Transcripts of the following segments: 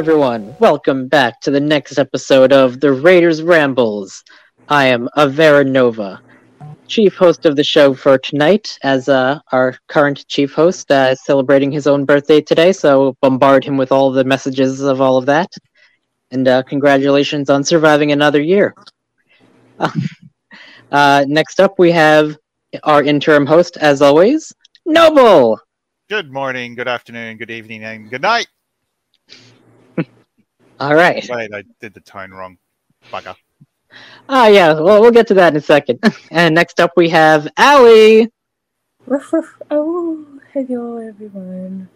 everyone. Welcome back to the next episode of The Raiders Rambles. I am Aeveirra Nova, chief host of the show for tonight, as uh, our current chief host uh, is celebrating his own birthday today, so bombard him with all the messages of all of that. And uh, congratulations on surviving another year. Uh, next up, we have our interim host, as always, Noble. Good morning, good afternoon, good evening, and good night. All right. Wait, I did the tone wrong. Bugger. Ah, yeah. Well, we'll get to that in a second. And next up, we have Ally. Ruff, ruff. Oh, hello everyone.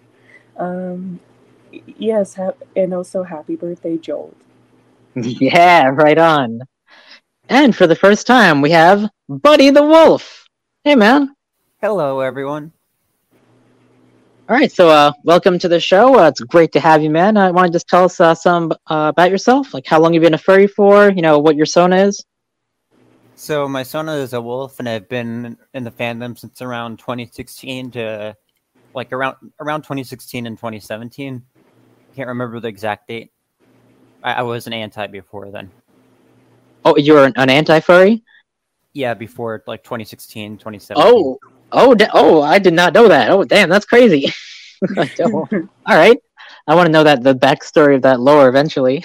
Um, yes, ha- and also happy birthday, Jolt. Yeah, right on. And for the first time, we have Buddy the Wolf. Hey, man. Hello, everyone. All right, so uh, welcome to the show. Uh, it's great to have you, man. I want to just tell us uh, some uh, about yourself, like how long you've been a furry for. You know what your sona is. So my son is a wolf, and I've been in the fandom since around 2016 to like around around 2016 and 2017. Can't remember the exact date. I, I was an anti before then. Oh, you're an, an anti-furry. Yeah, before like 2016, 2017. Oh, oh, oh! I did not know that. Oh, damn, that's crazy. All right, I want to know that the backstory of that lore eventually.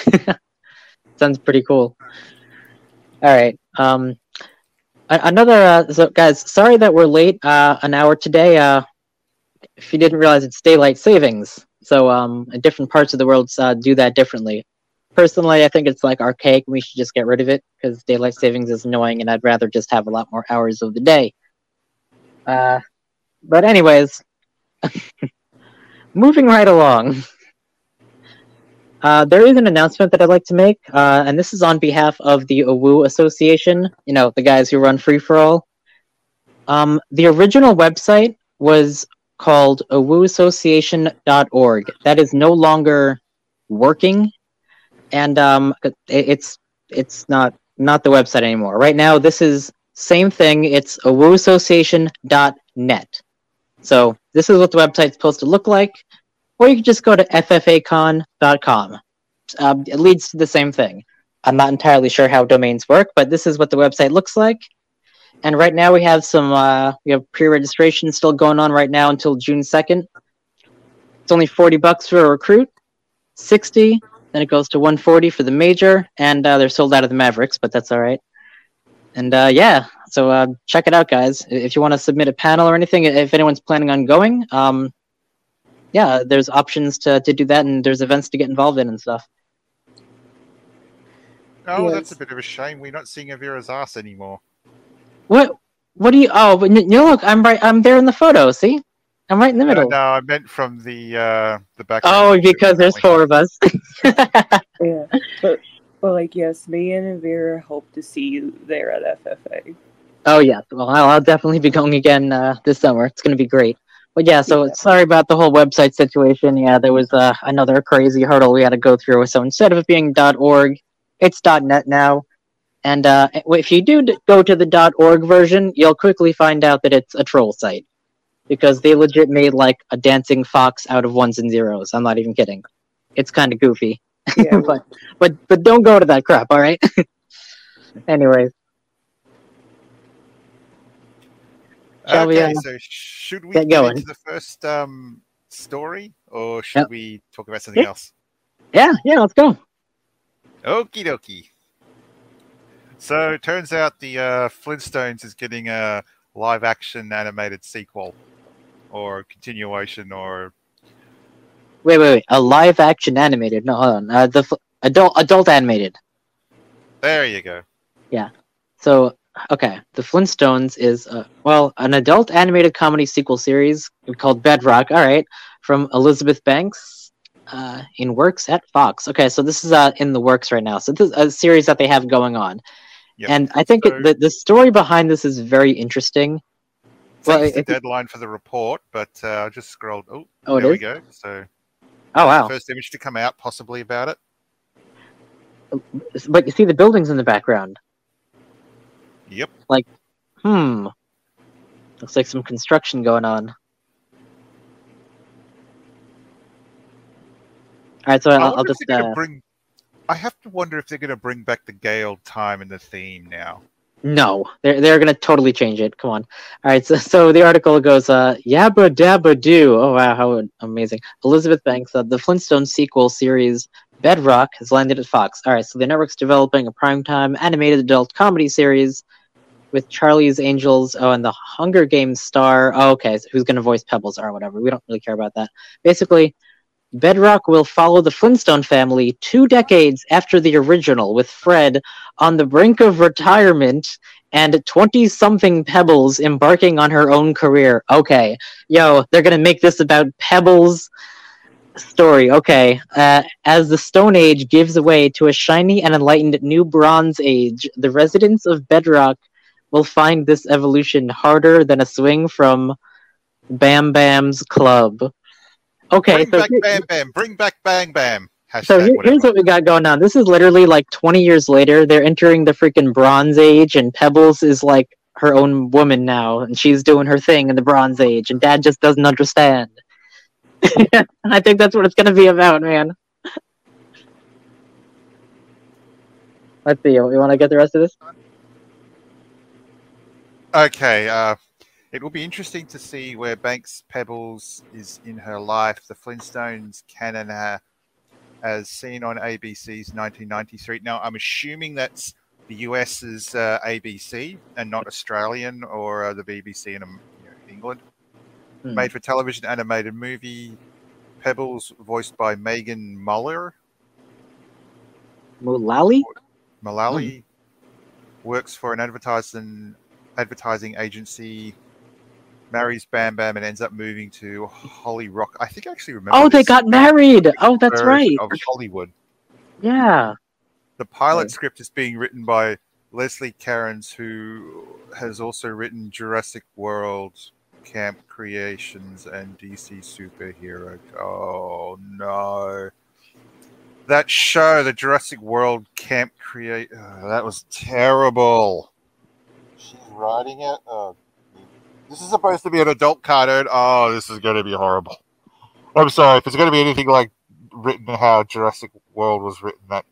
Sounds pretty cool. All right. Um, another. Uh, so, guys, sorry that we're late. Uh, an hour today. Uh, if you didn't realize, it's daylight savings. So, um, different parts of the world uh, do that differently. Personally, I think it's like archaic. and We should just get rid of it because daylight savings is annoying, and I'd rather just have a lot more hours of the day. Uh, but anyways, moving right along. Uh, there is an announcement that I'd like to make, uh, and this is on behalf of the OWU Association. You know, the guys who run Free for All. Um, the original website was called owuassociation.org. That is no longer working, and um, it, it's it's not not the website anymore. Right now, this is same thing. It's owuassociation.net. So this is what the website's supposed to look like, or you can just go to ffacon.com. Um, it leads to the same thing. I'm not entirely sure how domains work, but this is what the website looks like. And right now we have some uh, we have pre-registration still going on right now until June second. It's only forty bucks for a recruit, sixty. Then it goes to one forty for the major, and uh, they're sold out of the Mavericks, but that's all right. And uh, yeah, so uh, check it out, guys. If you want to submit a panel or anything, if anyone's planning on going, um, yeah, there's options to, to do that, and there's events to get involved in and stuff. Oh, that's a bit of a shame. We're not seeing Aeveirra's ass anymore. What? What do you? Oh, but n- you look, I'm right. I'm there in the photo. See, I'm right in the Uh, middle. no, I meant from the uh, the back. Oh, because there's four of us. Yeah, but but like yes, me and Vera hope to see you there at FFA. oh yeah. Well, I'll, I'll definitely be going again uh, this summer. It's gonna be great. But yeah, so Yeah. sorry about the whole website situation. Yeah, there was uh, another crazy hurdle we had to go through. So instead of it being .org, it's .net now. And uh, if you do go to the .org version, you'll quickly find out that it's a troll site because they legit made like a dancing fox out of ones and zeros. I'm not even kidding. It's kind of goofy, Yeah, but but but don't go to that crap. All right. Anyways, Shall we, okay, uh, so should we get going? into the first um, story, or should Yep. we talk about something else? yeah, yeah, let's go. Okie dokie. So it turns out the uh, Flintstones is getting a live action animated sequel, or continuation, or Wait, wait, wait. A live action animated? No, hold on. Uh, the f- adult adult animated. there you go. Yeah. So, okay, the Flintstones is uh, well an adult animated comedy sequel series called Bedrock. All right, from Elizabeth Banks, uh, in works at Fox. Okay, so this is uh, in the works right now. So this is a series that they have going on, Yep. and I think So- the the story behind this is very interesting. Well, Thanks the deadline for the report, but uh, I just scrolled. Oh, Oh, it there we go. So Oh wow! first image to come out, possibly about it. But you see the buildings in the background. Yep. Like, hmm. Looks like some construction going on. right, so I I'll, I'll just. Uh, bring. I have to wonder if they're going to bring back the gay old time in the theme now. No, they're they're gonna totally change it. Come on. All right, so so the article goes, uh, yabba dabba do. Oh wow, how amazing! Elizabeth Banks, the Flintstone sequel series Bedrock has landed at Fox. All right, so the network's developing a primetime animated adult comedy series with Charlie's Angels. Oh, and the Hunger Games star. Oh, okay, so who's gonna voice Pebbles or whatever? We don't really care about that. Basically. Bedrock will follow the Flintstone family two decades after the original, with Fred on the brink of retirement and 20 something Pebbles embarking on her own career. Okay, yo, they're gonna make this about Pebbles' story. Okay, uh, as the Stone Age gives way to a shiny and enlightened new Bronze Age, the residents of Bedrock will find this evolution harder than a swing from Bam Bam's club. Okay, bring so back here- Bam Bam. Bring back Bang Bam. Hashtag so here- here's what we got going on. This is literally like 20 years later. They're entering the freaking Bronze Age, and Pebbles is like her own woman now, and she's doing her thing in the Bronze Age, and Dad just doesn't understand. I think that's what it's gonna be about, man. Let's see. You want to get the rest of this? Okay, uh, it will be interesting to see where Banks Pebbles is in her life. The Flintstones canon as seen on ABC's 1993. Now, I'm assuming that's the US's uh, ABC and not Australian or uh, the BBC in um, you know, England. Hmm. Made for television animated movie. Pebbles, voiced by Megan Muller. Mulally? Mullally works for an advertising advertising agency, marries Bam Bam, and ends up moving to Hollyrock. I think I actually remember. Oh, they got married. Oh, that's version right. Of Hollywood. Yeah. The pilot Right. script is being written by Leslie Kerns, who has also written Jurassic World, Camp Cretaceous, and DC Superhero. Oh no. That show, the Jurassic World Camp Create, uh, that was terrible. She's writing it. Oh, this is supposed to be an adult cartoon. Oh, this is going to be horrible. I'm sorry if it's going to be anything like written how Jurassic World was written. That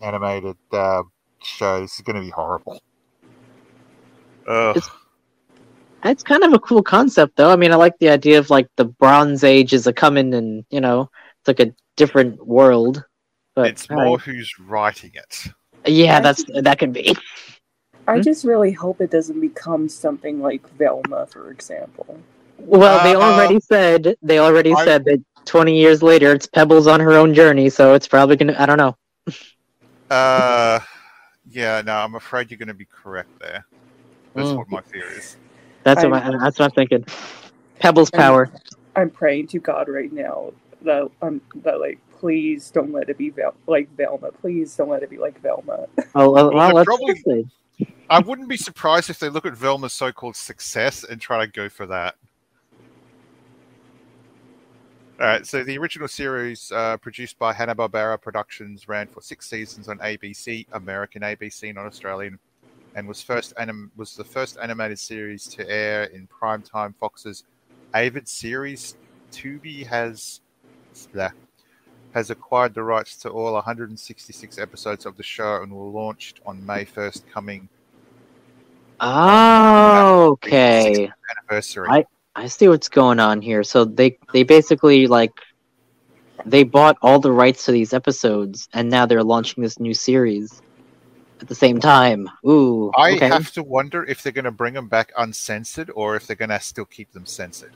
animated uh, show. This is going to be horrible. Ugh. It's- It's kind of a cool concept, though. I mean, I like the idea of like the Bronze Age is a coming, and you know, it's like a different world. But it's all right. more who's writing it. yeah, that's that could be. I Hmm? just really hope it doesn't become something like Velma, for example. Well, they Uh, already said they already I- said that 20 years later, it's Pebbles on her own journey, so it's probably gonna. I don't know. Uh, yeah, no, I'm afraid you're going to be correct there. That's Mm. what my fear is. That's what I- my, that's what I'm thinking. Pebbles And- power. I'm praying to God right now that I'm that like please don't let it be Vel- like Velma. Please don't let it be like Velma. Oh, well, Well, well, they let's probably- see. I wouldn't be surprised if they look at Velma's so-called success and try to go for that. All right, so the original series, uh, produced by Hanna Barbera Productions, ran for six seasons on ABC, American ABC, not Australian, and was first anim- was the first animated series to air in primetime Fox's Avid series. Tubi has has acquired the rights to all 166 episodes of the show and will launch on May 1st, coming Oh, okay. anniversary. I- I see what's going on here. So they they basically like they bought all the rights to these episodes, and now they're launching this new series at the same time. Ooh, I okay. have to wonder if they're going to bring them back uncensored or if they're going to still keep them censored.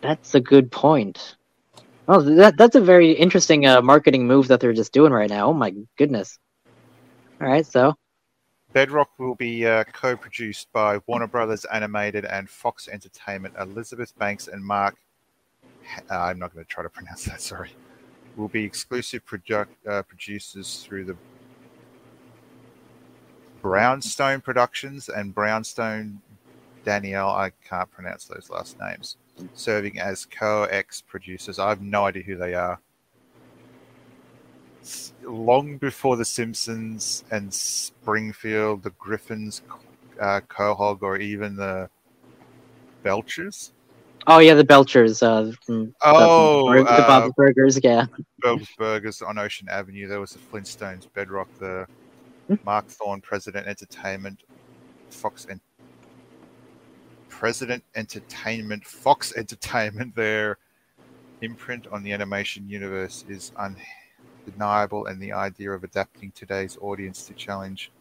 That's a good point. Oh, that that's a very interesting uh, marketing move that they're just doing right now. Oh my goodness. All right, so Bedrock will be uh, co-produced by Warner Brothers Animated and Fox Entertainment. Elizabeth Banks and Mark, uh, I'm not going to try to pronounce that. Sorry, will be exclusive uh, producers through the Brownstone Productions and Brownstone Danielle. I can't pronounce those last names. Serving as co-ex producers. I have no idea who they are. Long before The Simpsons and Springfield, the Griffins, uh, Quahog, or even the Belchers. Oh yeah, the Belchers. Uh, Oh, the, the uh, Burgers. Yeah. Bob's Burgers on Ocean Avenue. There was the Flintstones, Bedrock, the Hmm. Mark Thorne President Entertainment, Fox and President Entertainment, Fox Entertainment. Their imprint on the animation universe is undeniable, and the idea of adapting today's audience to challenge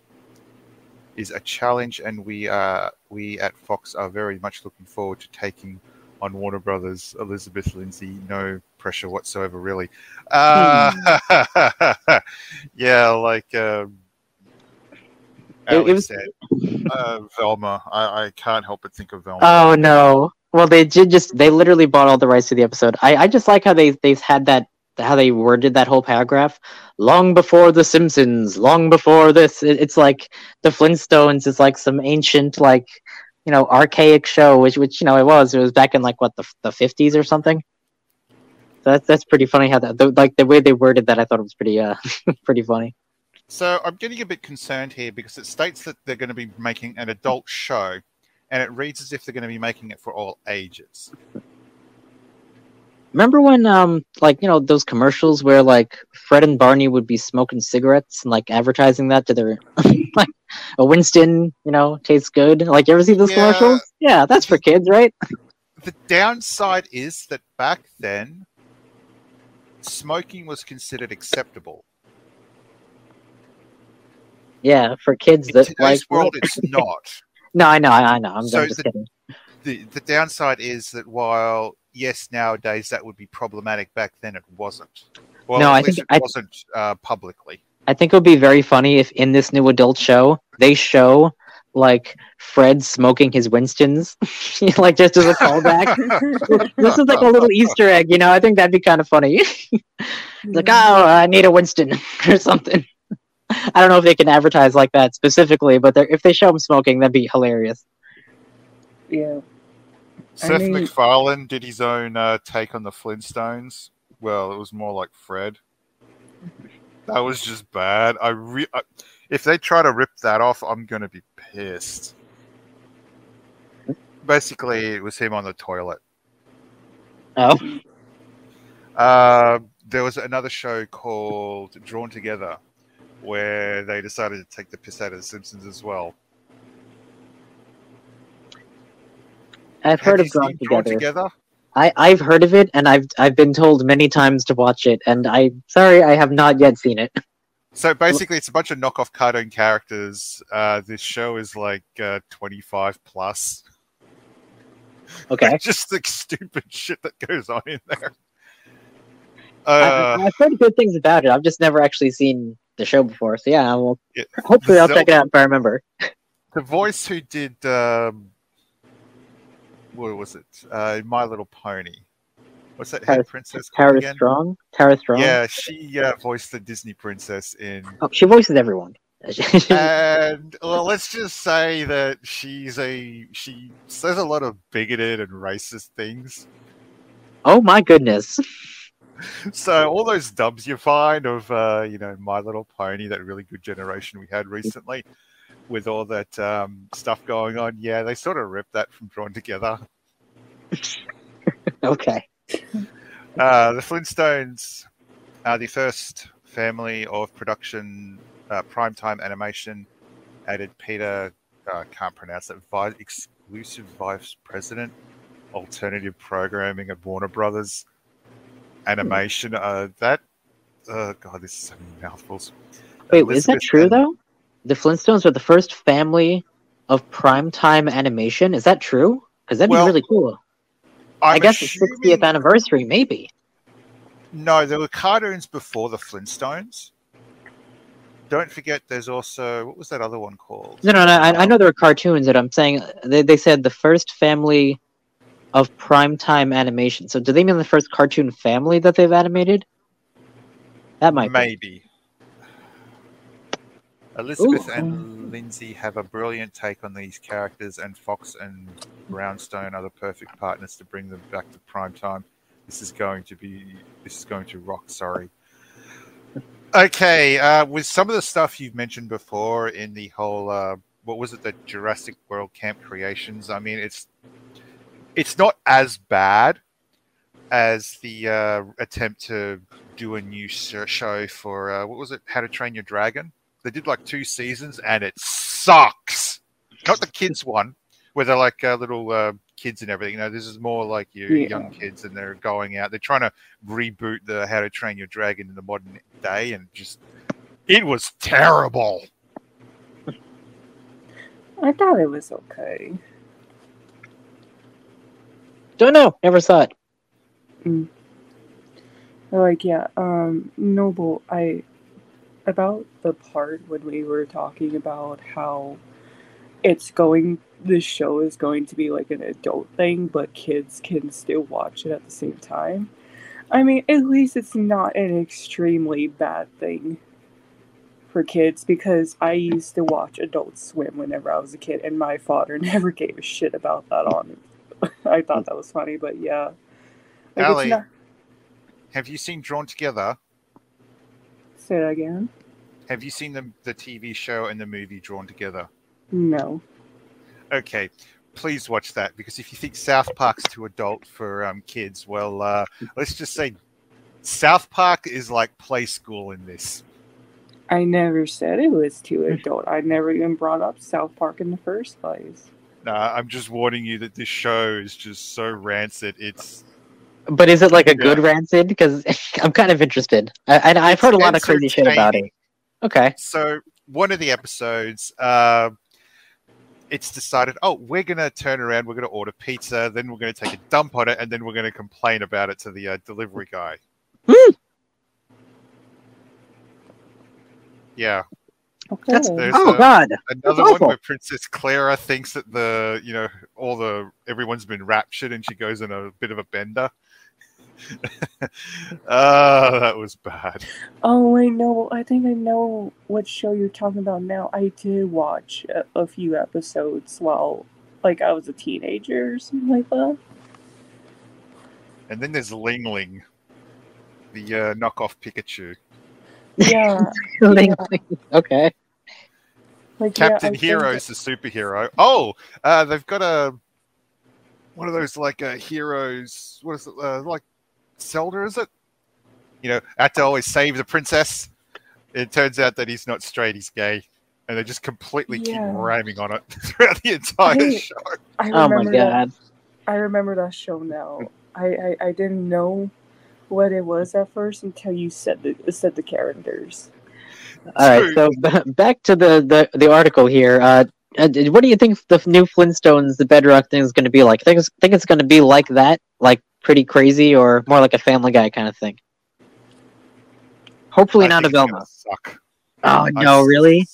is a challenge, and we are we at Fox are very much looking forward to taking on Warner Brothers. Elizabeth Lindsay, no pressure whatsoever, really. Uh, yeah, like um, It- it was- said, uh, Velma. I, I can't help but think of Velma. Oh no. Well, they did just they literally bought all the rights to the episode. I I just like how they they've had that how they worded that whole paragraph. Long before the Simpsons, long before this, it, it's like the Flintstones is like some ancient like you know archaic show, which which you know it was. It was back in like what the the fifties or something. So that's that's pretty funny how that the, like the way they worded that. I thought it was pretty uh pretty funny. So I'm getting a bit concerned here because it states that they're going to be making an adult show, and it reads as if they're going to be making it for all ages. Remember when, um, like you know, those commercials where like Fred and Barney would be smoking cigarettes and like advertising that to their like a Winston, you know, tastes good. Like you ever see those Yeah. commercials? Yeah, that's for kids, right? The downside is that back then, smoking was considered acceptable. Yeah, for kids In that like. world, it's not. No, I know, I know. I'm, So just the- kidding. the the downside is that while yes, nowadays that would be problematic, back then it wasn't. Well, No, I think- it I- wasn't uh, publicly. I think it would be very funny if in this new adult show they show like Fred smoking his Winstons, like just as a callback. this is like a little Easter egg, you know. I think that'd be kind of funny. like, oh, I need a Winston or something. I don't know if they can advertise like that specifically, but they're- if they show him smoking, that'd be hilarious. yeah. Seth mean- MacFarlane did his own uh, take on the Flintstones. Well, it was more like Fred. That was just bad. I, re- I if they try to rip that off, I'm gonna be pissed. Basically, it was him on the toilet. Oh, Uh, there was another show called Drawn Together, where they decided to take the piss out of the Simpsons as well. I've heard you of Drawn Together. Together? I I've heard of it, and I've I've been told many times to watch it, and I sorry I have not yet seen it. So basically, it's a bunch of knockoff cartoon characters. Uh, this show is like uh, 25 plus. Okay, Just the stupid shit that goes on in there. Uh, I've heard good things about it. I've just never actually seen the show before, so yeah, well, Yeah. hopefully I'll So- check it out if I remember. the voice who did um, what was it? Uh, My Little Pony. What's that Tara- princess Tara again? Strong, Tara Strong. Yeah, she uh, voiced the Disney princess in. Oh, she voices everyone. And well, let's just say that she's a she says a lot of bigoted and racist things. oh my goodness. So all those dubs you find of uh, you know My Little Pony, that really good generation we had recently, with all that um, stuff going on, yeah, they sort of ripped that from Drawn Together. Okay. Uh, the Flintstones are the first family of production uh, primetime animation. Added Peter, uh, can't pronounce it, vice, exclusive vice president, alternative programming at Warner Brothers Animation. Uh, that, uh, God, this is so many mouthfuls. Wait, is that true and- though? The Flintstones are the first family of primetime animation. Is that true? Because that'd Well, be really cool. I'm I guess the 60th anniversary, maybe. No, there were cartoons before the Flintstones. Don't forget, there's also what was that other one called? No, no, no. I, I know there were cartoons that I'm saying. They, they said the first family of primetime animation. So, do they mean the first cartoon family that they've animated? That might be. Maybe. Elizabeth Ooh. and Lindsay have a brilliant take on these characters, and Fox and Brownstone are the perfect partners to bring them back to prime time. This is going to be, this is going to rock. Sorry. Okay, uh, with some of the stuff you've mentioned before in the whole, uh, what was it, the Jurassic World Camp Cretaceous? I mean, it's it's not as bad as the uh, attempt to do a new show for uh, what was it? How to Train Your Dragon. They did like two seasons, and it sucks. Not the kids one, where they're like uh, little uh, kids and everything. No, this is more like your Yeah. young kids, and they're going out. They're trying to reboot the How to Train Your Dragon in the modern day, and just it was terrible. I thought it was okay. Don't know. Never saw it. Like yeah, um Noble, I about the part when we were talking about how it's going this show is going to be like an adult thing, but kids can still watch it at the same time. I mean, at least it's not an extremely bad thing for kids because I used to watch Adult Swim whenever I was a kid, and my father never gave a shit about that on. I thought that was funny, but yeah. Like, Ally. not- Have you seen Drawn Together? Say that again. Have you seen the the TV show and the movie Drawn Together? No. Okay, please watch that because if you think South Park's too adult for um, kids, well, uh, let's just say South Park is like play school in this. I never said it was too adult. I never even brought up South Park in the first place. Uh, I'm just warning you that this show is just so rancid. It's But is it like a Yeah. good rancid? Because I'm kind of interested. I, I, I've heard a lot of crazy shit about it. Okay. so one of the episodes. Uh, it's decided, oh, we're going to turn around, we're going to order pizza, then we're going to take a dump on it, and then we're going to complain about it to the uh, delivery guy. Hmm. Yeah. Okay. That's There's oh a- god. Another That's one awful. where Princess Clara thinks that the you know all the everyone's been raptured and she goes in a bit of a bender. Ah, that was bad. Oh I know. I think I know what show you're talking about now. I did watch a, a few episodes while, like, I was a teenager or something like that. And then there's Ling Ling, the uh, knockoff Pikachu. Yeah, okay. like Captain think- Hero's the superhero. Oh, uh, they've got a one of those like uh, heroes. What is it? Uh, like Zelda, is it? You know, had to always save the princess. It turns out that he's not straight; he's gay, and they just completely keep Yeah. ramming on it throughout the entire I- show. I Oh my remember that. god. I remember that show now. I, I, I didn't know what it was at first until you said the said the characters. All right. So b- back to the, the the article here. Uh, uh, what do you think the new Flintstones, the Bedrock thing, is going to be like? Think it's, think it's going to be like that, like pretty crazy, or more like a Family Guy kind of thing? Hopefully I not a think it's Velma. Suck. Oh I no, s- really?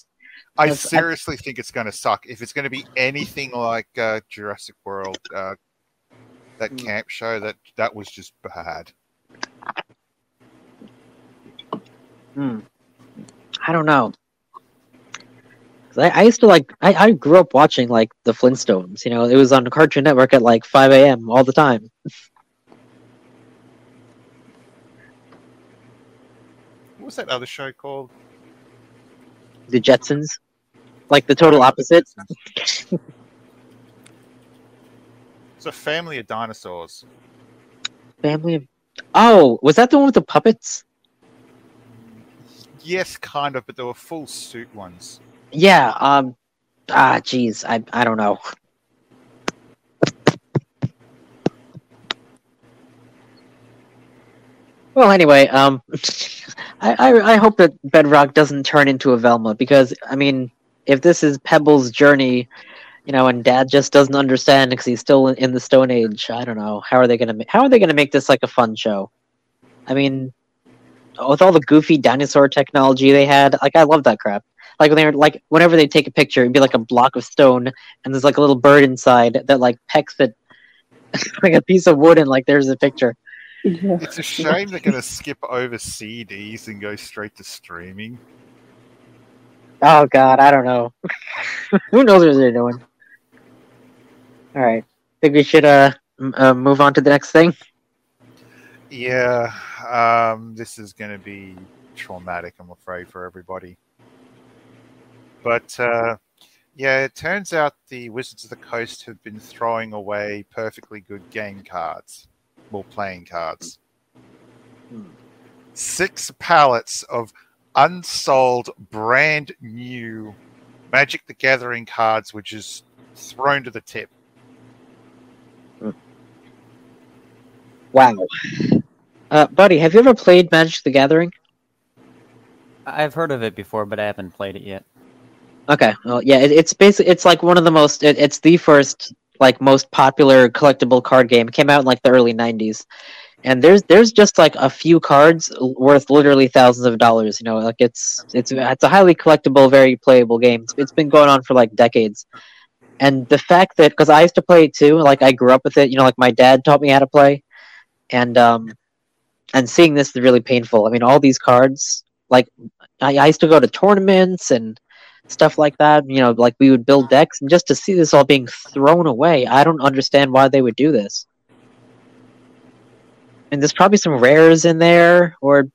I That's- I- seriously think it's going to suck. If it's going to be anything like uh, Jurassic World, uh, that Hmm. camp show, that that was just bad. Hmm. I don't know. I, I used to like. I, I grew up watching like the Flintstones. You know, it was on Cartoon Network at like 5 a.m. all the time. What was that other show called? The Jetsons, like the total opposite. It's a family of dinosaurs. Family of. Oh, was that the one with the puppets? Yes, kind of, but there were full suit ones. Yeah. Um. Ah, jeez. I I don't know. Well, anyway, um, I, I I hope that Bedrock doesn't turn into a Velma because I mean, if this is Pebble's journey, you know, and Dad just doesn't understand because he's still in, in the Stone Age. I don't know how are they gonna how are they gonna make this like a fun show? I mean, with all the goofy dinosaur technology they had, like I love that crap. Like when they were like whenever they take a picture, it'd be like a block of stone, and there's like a little bird inside that like pecks it like a piece of wood, and like there's a picture. Yeah. It's a shame they're going to skip over CDs and go straight to streaming. Oh God, I don't know. Who knows what they're doing? All right, I think we should uh, m- uh move on to the next thing. Yeah, um, this is going to be traumatic, I'm afraid, for everybody. But uh, Yeah, it turns out the Wizards of the Coast have been throwing away perfectly good game cards, well, playing cards. Hmm. Six pallets of unsold, brand new Magic the Gathering cards, which is thrown to the tip. Wow. Uh, buddy, have you ever played Magic the Gathering? I've heard of it before, but I haven't played it yet. Okay, well, yeah, it, it's basically it's like one of the most. It, it's the first like most popular collectible card game. It came out in like the early '90s, and there's there's just like a few cards worth literally thousands of dollars. You know, like it's it's it's a highly collectible, very playable game. It's, it's been going on for like decades, and the fact that because I used to play it too, like I grew up with it. You know, like my dad taught me how to play, and um, and seeing this is really painful. I mean, all these cards, like I, I used to go to tournaments and stuff like that. You know, like we would build decks, and just to see this all being thrown away, I don't understand why they would do this. And there's probably some rares in there, or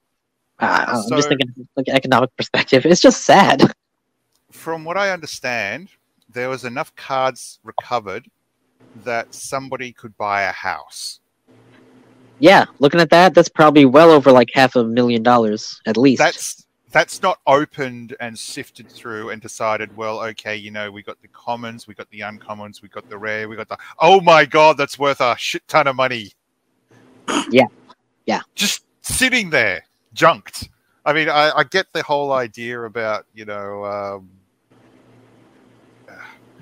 uh, I'm just thinking like economic perspective. It's just sad. From what I understand, there was enough cards recovered that somebody could buy a house. Yeah, looking at that, that's probably well over like half a million dollars at least. That's that's not opened and sifted through and decided, well, okay, you know, we got the commons, we got the uncommons, we got the rare, we got the oh my god, that's worth a shit ton of money. Yeah. Yeah. Just sitting there, junked. I mean, I, I get the whole idea about, you know, um,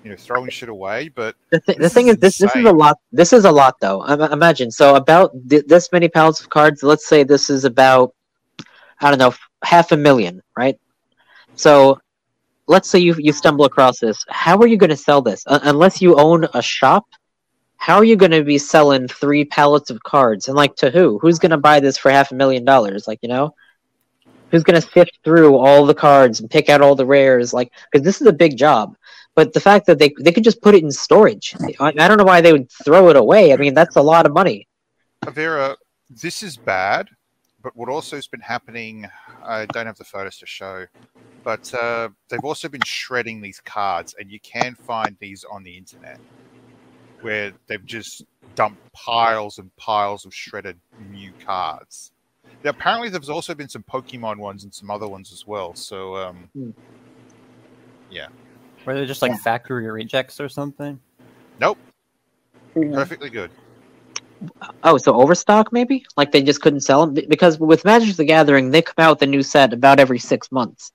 you know, throwing shit away, but the, th- the thing is is, this this is a lot. This is a lot, though. Im- imagine so about th- this many pallets of cards. Let's say this is about I don't know half a million, right? So let's say you you stumble across this. How are you going to sell this uh, unless you own a shop? How are you going to be selling three pallets of cards? And like to who? Who's going to buy this for half a million dollars? Like you know, who's going to sift through all the cards and pick out all the rares? Like because this is a big job. But the fact that they they could just put it in storage, I, I don't know why they would throw it away. I mean, that's a lot of money. Vera, this is bad, but what also has been happening, I don't have the photos to show, but uh, they've also been shredding these cards, and you can find these on the internet where they've just dumped piles and piles of shredded new cards. Now, apparently, there's also been some Pokemon ones and some other ones as well. So, um, Were they just like Yeah. factory rejects or something? Yeah. Mm-hmm. perfectly good. Oh, so overstock maybe? Like they just couldn't sell them because with Magic the Gathering, they come out with a new set about every six months.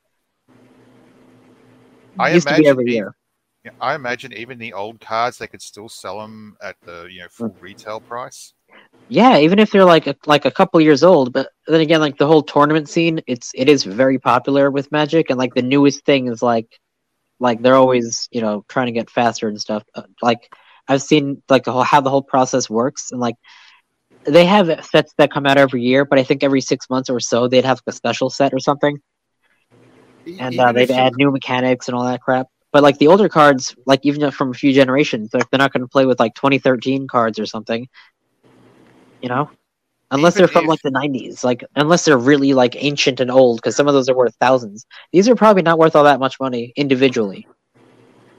I Used to be every year. Yeah, I imagine even the old cards, they could still sell them at the you know full mm. retail price. Yeah, even if they're like a, like a couple years old, but then again, like the whole tournament scene, it's it is very popular with Magic, and like the newest thing is like, like they're always you know trying to get faster and stuff. Uh, like I've seen like the whole how the whole process works, and like they have sets that come out every year, but I think every six months or so they'd have a special set or something, and uh, they'd add new mechanics and all that crap. But like the older cards, like even from a few generations, like they're not going to play with like 2013 cards or something, you know, unless they're from like the 90s. Like unless they're really like ancient and old, because some of those are worth thousands. These are probably not worth all that much money individually.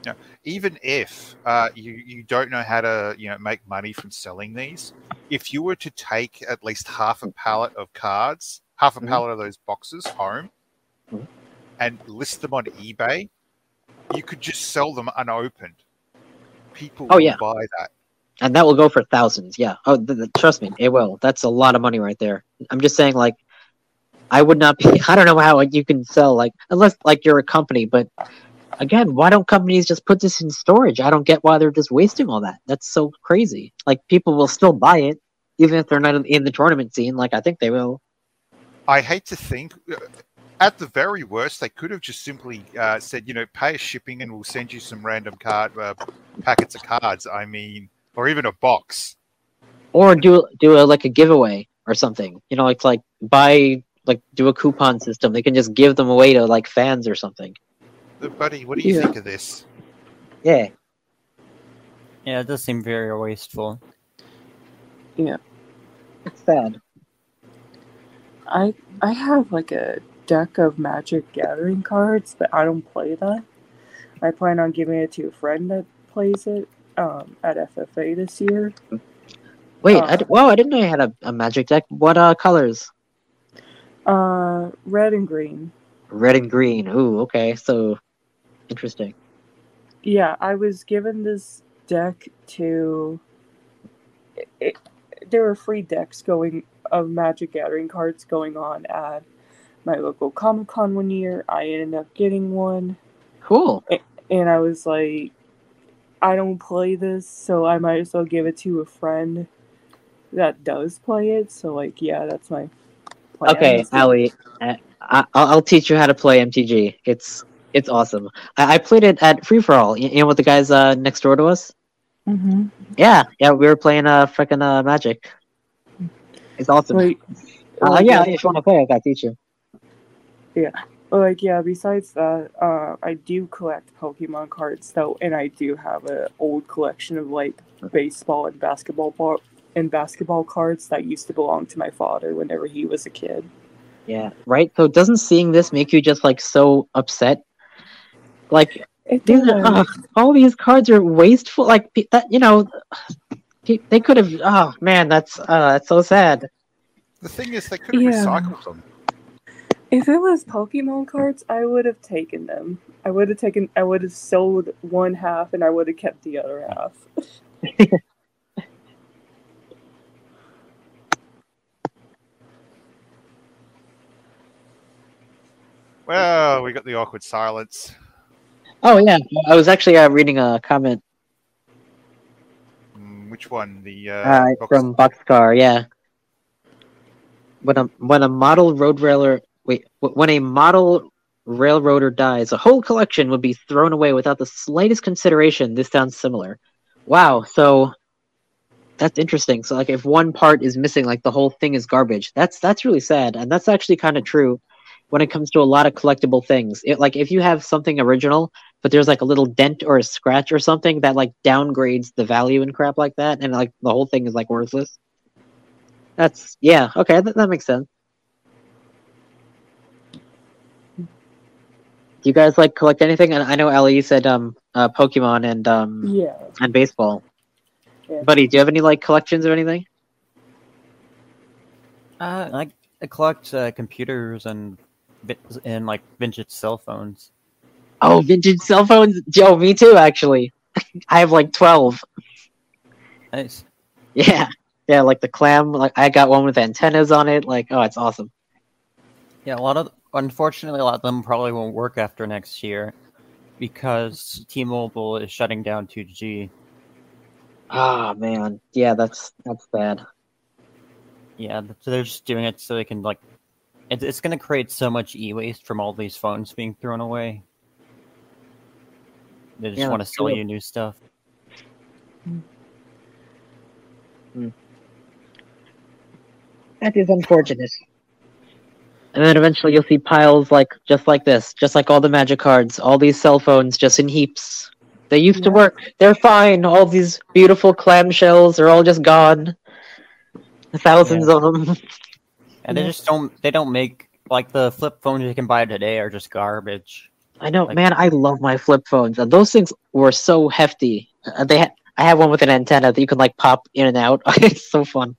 Yeah. Even if uh, you you don't know how to you know make money from selling these, if you were to take at least half a pallet of cards, half a Mhm. pallet of those boxes home, Mhm. and list them on eBay, you could just sell them unopened. People Oh, will yeah. buy that. And that will go for thousands. Yeah. Oh, th- th- trust me, it will. That's a lot of money right there. I'm just saying, like, I would not be. I don't know how you can sell like unless like you're a company, but again, why don't companies just put this in storage? I don't get why they're just wasting all that. That's so crazy. Like people will still buy it even if they're not in- the tournament scene. Like I think they will. I hate to think. uh, At the very worst, they could have just simply uh, said, you know, pay us shipping and we'll send you some random card uh, packets of cards. I mean, or even a box. Or do do a like a giveaway or something. You know, like like buy like do a coupon system. They can just give them away to like fans or something. Buddy, what do you Yeah. think of this? Yeah. Yeah, it does seem very wasteful. Yeah. It's sad. I I have like a deck of Magic Gathering cards, but I don't play that. I plan on giving it to a friend that plays it um, at FFA this year. Wait, Uh, I d- whoa! I didn't know you had a, a magic deck. What uh colors? Uh, red and green. Red and green. Ooh, okay. So interesting. Yeah, I was given this deck to. It, it, there were free decks going of Magic Gathering cards going on at my local Comic Con one year. I ended up getting one, Cool. and I was like, I don't play this, so I might as well give it to a friend that does play it. So, like, yeah, that's my plan. Okay, Ally, uh, I, I'll I'll teach you how to play MTG. It's it's awesome. I, I played it at Free for All. You, you know what the guys uh, next door to us? Mhm. Yeah, yeah, we were playing uh freaking uh Magic. It's awesome. Like, uh, yeah, if you want to play, I got teach you. Like yeah besides that uh i do collect pokemon cards though and i do have an old collection of like baseball and basketball bar- and basketball cards that used to belong to my father whenever he was a kid Yeah, right. So doesn't seeing this make you just like so upset? Like it these are, ugh, all these cards are wasteful. Like that, you know, they could have. Oh man, that's uh, that's so sad. The thing is, they could have Yeah. recycled them. If it was pokemon cards i would have taken them i would have taken i would have sold one half and i would have kept the other half Well, we got the awkward silence. Oh yeah, I was actually uh, reading a comment Mm, which one? The uh, uh, box- from Boxcar. Yeah, when a when a model road railer wait when a model railroader dies, a whole collection would be thrown away without the slightest consideration. This sounds similar. Wow, so that's interesting. So like, if one part is missing, like the whole thing is garbage. That's that's really sad, and that's actually kind of true when it comes to a lot of collectible things. It, like if you have something original, but there's like a little dent or a scratch or something that like downgrades the value and crap like that, and like the whole thing is like worthless. That's yeah, okay, that, that makes sense. Do you guys like collect anything? And I know Ellie, you said um uh, Pokemon and um yeah and baseball. Yeah. Buddy, do you have any like collections or anything? Uh, I, I collect uh, computers and and like vintage cell phones. Oh, vintage cell phones. Joe, me too. Actually, I have like twelve. Nice. Yeah, yeah, like the clam. Like I got one with antennas on it. Like, oh, it's awesome. Yeah, a lot of unfortunately a lot of them probably won't work after next year because T-Mobile is shutting down 2G. Ah, man. Yeah, that's that's bad. Yeah, so they're just doing it so they can like. It's, it's going to create so much e-waste from all these phones being thrown away. They just Yeah, want to sell true. you new stuff. That is unfortunate. And then eventually you'll see piles like just like this, just like all the magic cards, all these cell phones just in heaps. They used to work. They're fine. All these beautiful clamshells are all just gone. Thousands of them. And they just don't. They don't make like the flip phones you can buy today are just garbage. I know, Like- man. I love my flip phones. And those things were so hefty. Uh, they, ha- I have one with an antenna that you can like pop in and out. it's so fun.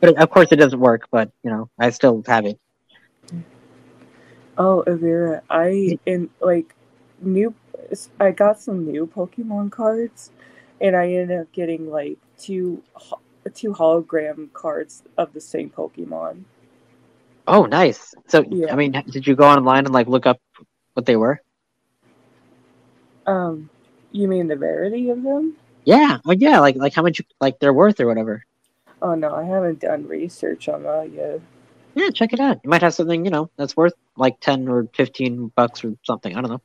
But of course, it doesn't work. But you know, I still have it. Oh, Aeveirra, I in like new. I got some new Pokemon cards, and I ended up getting like two two hologram cards of the same Pokemon. Oh, nice. So, Yeah. I mean, did you go online and like look up what they were? Um, you mean the rarity of them? Yeah. Oh, yeah. Like, like how much like they're worth or whatever. Oh no, I haven't done research on that yet. Yeah, check it out. You might have something you know that's worth like ten or fifteen bucks or something. I don't know.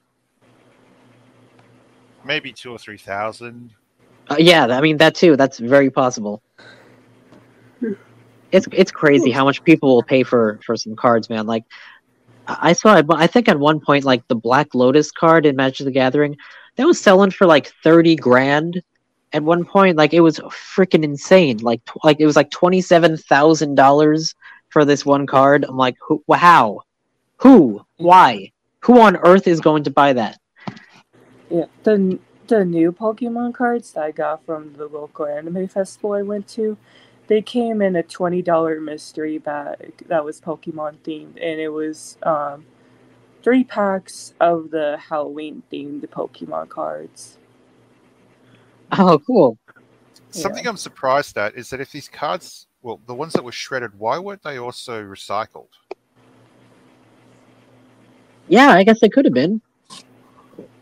maybe two or three thousand. Uh, yeah, I mean that too. That's very possible. It's it's crazy how much people will pay for for some cards, man. Like I I saw, I think at one point, like the Black Lotus card in Magic the Gathering, that was selling for like thirty grand. At one point, like it was freaking insane. Like tw- like it was like twenty seven thousand dollars for this one card. I'm like, who, how, who, why, who on earth is going to buy that? Yeah, the the new Pokemon cards that I got from the local anime festival I went to, they came in a twenty dollar mystery bag that was Pokemon themed, and it was um, three packs of the Halloween themed Pokemon cards. Oh, cool. Something Yeah. I'm surprised at is that if these cards, well, the ones that were shredded, why weren't they also recycled? Yeah, I guess they could have been.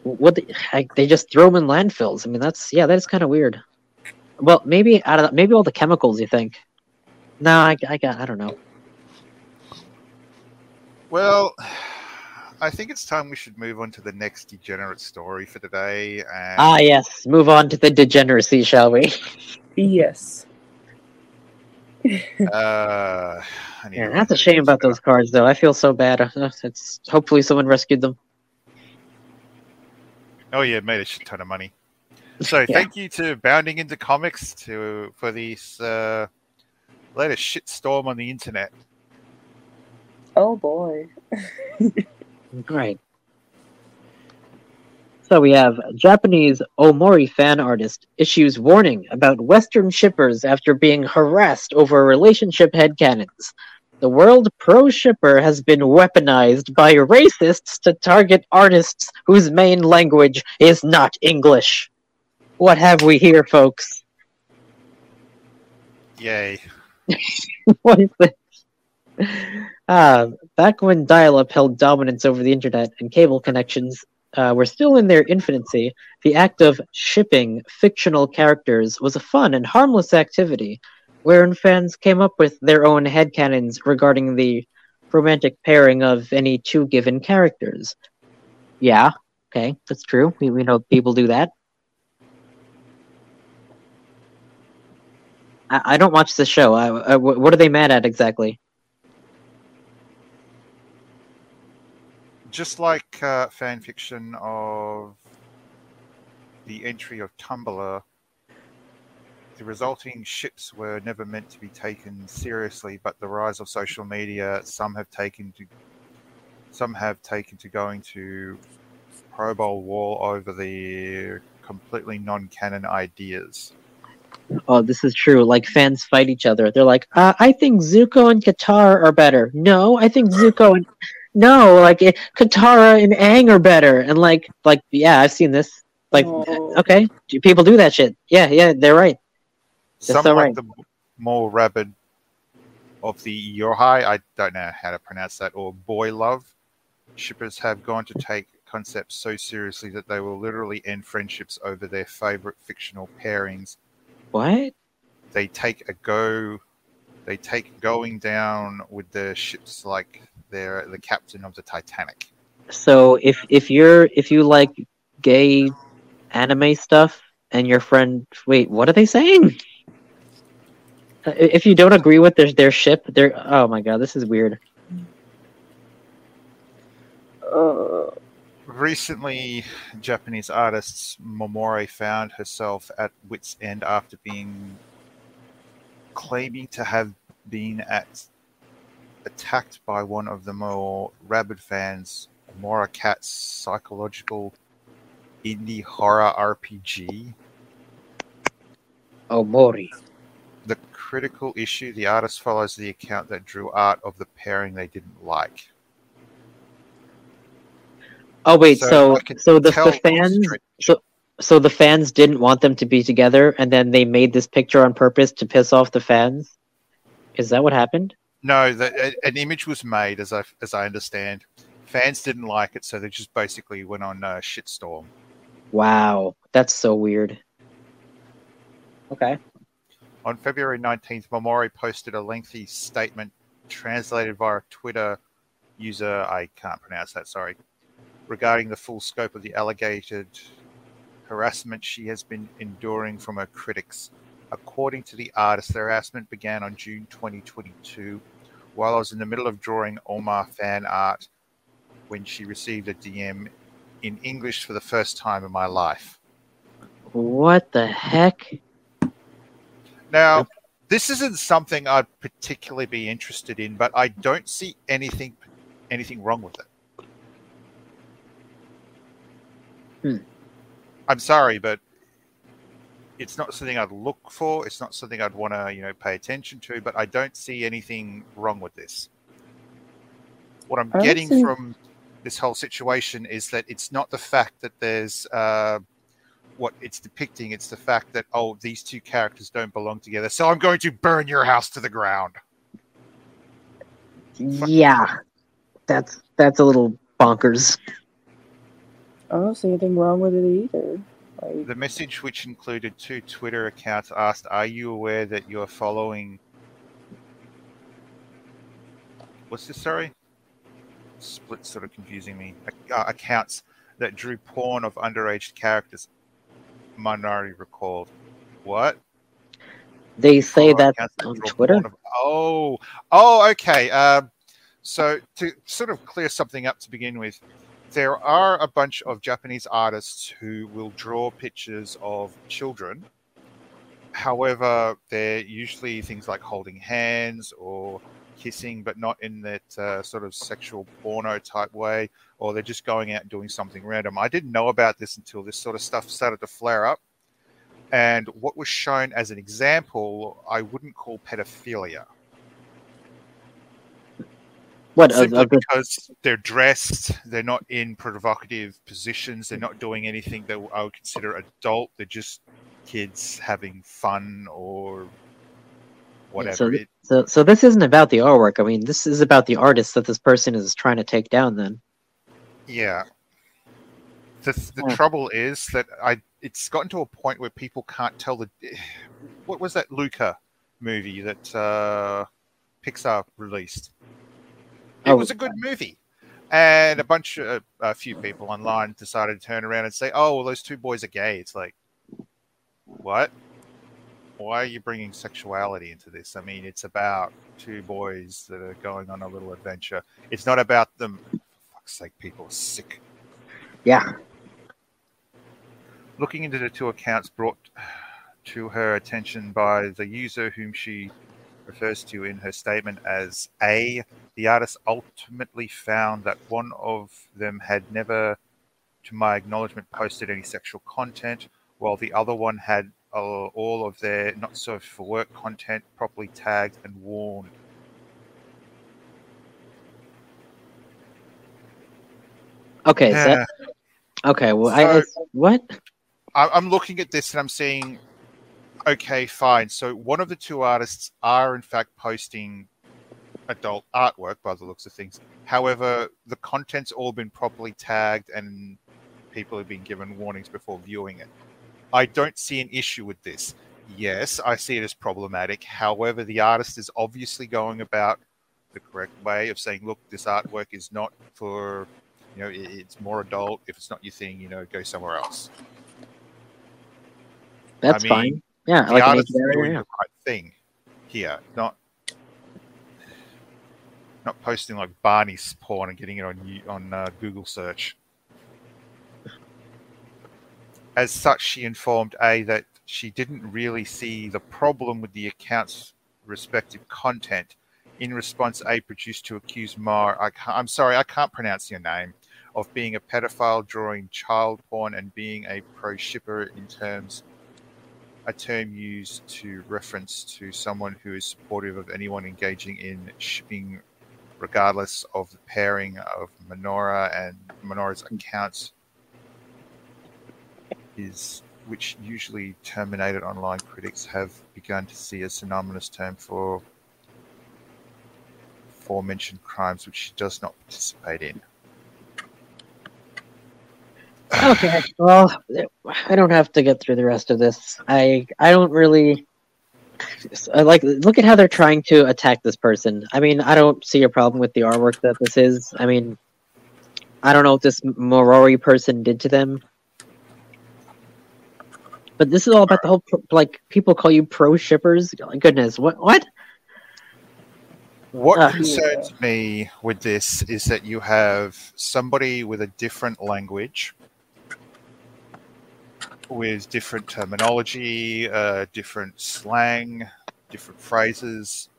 What the, I, they just throw them in landfills. I mean, that's yeah, that is kind of weird. Well, maybe out of maybe all the chemicals. You think? No, I, I got I don't know. Well, I think it's time we should move on to the next degenerate story for today. And Ah, yes. Move on to the degeneracy, shall we? Yes. Uh, I need Yeah, that's a shame about those cards, though. I feel so bad. Uh, It's hopefully someone rescued them. Oh yeah, made a shit ton of money. So Yeah. thank you to Bounding into Comics to for this uh, latest shitstorm on the internet. Oh boy. Great. So we have Japanese Omori fan artist issues warning about Western shippers after being harassed over relationship headcanons. The world pro shipper has been weaponized by racists to target artists whose main language is not English. What have we here, folks? Yay! what is this? Ah, back when dial-up held dominance over the internet and cable connections uh, were still in their infancy, the act of shipping fictional characters was a fun and harmless activity, wherein fans came up with their own headcanons regarding the romantic pairing of any two given characters. Yeah, okay, that's true. We, we know people do that. I, I don't watch the show. I, I, what are they mad at exactly? Just like uh, fan fiction of the entry of Tumblr, the resulting ships were never meant to be taken seriously. But the rise of social media, some have taken to some have taken to going to pro bowl wall over the completely non-canon ideas. Oh, this is true. Like fans fight each other. They're like, uh, I think Zuko and Katara are better. No, I think Zuko and no, like eh, Katara and Aang are better. And like, like yeah, I've seen this. Like, Oh. okay, do people do that shit? Yeah, yeah, they're right. Some so like right. the more rabid of the Yohai, I don't know how to pronounce that, or boy love shippers have gone to take concepts so seriously that they will literally end friendships over their favorite fictional pairings. What? They take a go, they take going down with the ships like they're the captain of the Titanic. So if if you're if you like gay anime stuff and your friend, wait, what are they saying? If you don't agree with their their ship, they're oh my god, this is weird. Uh, Recently, Japanese artist Momori found herself at wit's end after being claiming to have been at attacked by one of the more rabid fans, OMOCAT's psychological indie horror RPG. Oh Mori. The critical issue the artist follows the account that drew art of the pairing they didn't like. Oh wait, So so so the, the fans so so the fans didn't want them to be together and then they made this picture on purpose to piss off the fans? Is that what happened? No, the, a- an image was made, as I as I understand. Fans didn't like it, so they just basically went on a shitstorm. Wow, that's so weird. Okay. On February 19th, Momori posted a lengthy statement translated via Twitter user, I can't pronounce that, sorry, regarding the full scope of the alleged harassment she has been enduring from her critics. According to the artist, the harassment began on June 2022 while I was in the middle of drawing Omori fan art when she received a DM in English for the first time in my life. What the heck? Now, this isn't something I'd particularly be interested in, but I don't see anything anything wrong with it. Hmm. I'm sorry, but it's not something I'd look for. It's not something I'd want to, you know, pay attention to. But I don't see anything wrong with this. What I'm I getting see- from this whole situation is that it's not the fact that there's uh, what it's depicting. It's the fact that oh, these two characters don't belong together. So I'm going to burn your house to the ground. Yeah, that's that's a little bonkers. I don't see anything wrong with it either. The message, which included two Twitter accounts, asked, "Are you aware that you're following?" What's this? Sorry, split sort of confusing me. Uh, accounts that drew porn of underage characters. Minority recalled. What? They say Follow that on Twitter. of- oh, oh, okay. Um, so to sort of clear something up to begin with, there are a bunch of Japanese artists who will draw pictures of children. However, they're usually things like holding hands or kissing, but not in that uh, sort of sexual porno type way, or they're just going out and doing something random. I didn't know about this until this sort of stuff started to flare up. And what was shown as an example, I wouldn't call pedophilia. What? Simply because they're dressed, they're not in provocative positions, they're not doing anything that I would consider adult. They're just kids having fun or whatever. so- so so this isn't about the artwork. I mean, this is about the artist that this person is trying to take down. Then. yeah. The, the Yeah. trouble is that I it's gotten to a point where people can't tell the what was that Luca movie that uh, Pixar released. It Oh. was a good movie, and a bunch of a few people online decided to turn around and say, "Oh, well, those two boys are gay." It's like, what? Why are you bringing sexuality into this? I mean, it's about two boys that are going on a little adventure. It's not about them. For fuck's sake, people are sick. Yeah. Looking into the two accounts brought to her attention by the user whom she refers to in her statement as A, the artists ultimately found that one of them had never, to my acknowledgement, posted any sexual content, while the other one had uh, all of their not so for work content properly tagged and warned. Okay. So, Yeah. okay. Well, I, I what? I- I'm looking at this and I'm seeing, okay, fine. So one of the two artists are in fact posting adult artwork by the looks of things. However, the content's all been properly tagged and people have been given warnings before viewing it. I don't see an issue with this. Yes, I see it as problematic. However, the artist is obviously going about the correct way of saying, look, this artwork is not for, you know, it's more adult. If it's not your thing, you know, go somewhere else. That's mean, fine. Yeah, the like artist is doing yeah. the right thing here, not not posting like Barney's porn and getting it on on uh, Google search. As such, she informed A that she didn't really see the problem with the account's respective content. In response, A produced to accuse Mar. I I'm sorry, I can't pronounce your name. Of being a pedophile, drawing child porn, and being a pro shipper in terms a term used to reference to someone who is supportive of anyone engaging in shipping, regardless of the pairing of Menorah and Menorah's accounts, is which usually terminated online critics have begun to see a synonymous term for aforementioned crimes which she does not participate in. Okay. Well, I don't have to get through the rest of this. I I don't really. I like look at how they're trying to attack this person. I mean, I don't see a problem with the artwork that this is. I mean, I don't know what this Morori person did to them, but this is all about the whole like people call you pro shippers. Goodness, what what? What Uh, concerns me with this is that you have somebody with a different language, with different terminology, uh, different slang, different phrases,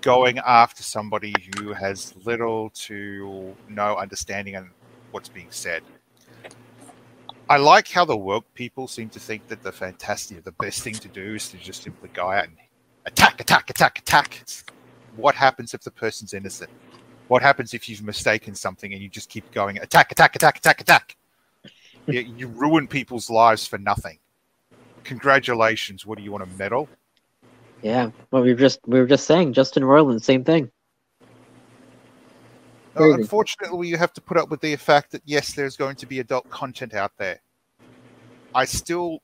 going after somebody who has little to no understanding on what's being said. I like how the woke people seem to think that the fantastic, the best thing to do is to just simply go out and attack, attack, attack, attack. It's, what happens if the person's innocent? What happens if you've mistaken something and you just keep going attack, attack, attack, attack, attack? You, you ruin people's lives for nothing. Congratulations. What do you want to medal? Yeah. Well, we were just we were just saying Justin Roiland, same thing. Uh, unfortunately, you have to put up with the fact that yes, there's going to be adult content out there. I still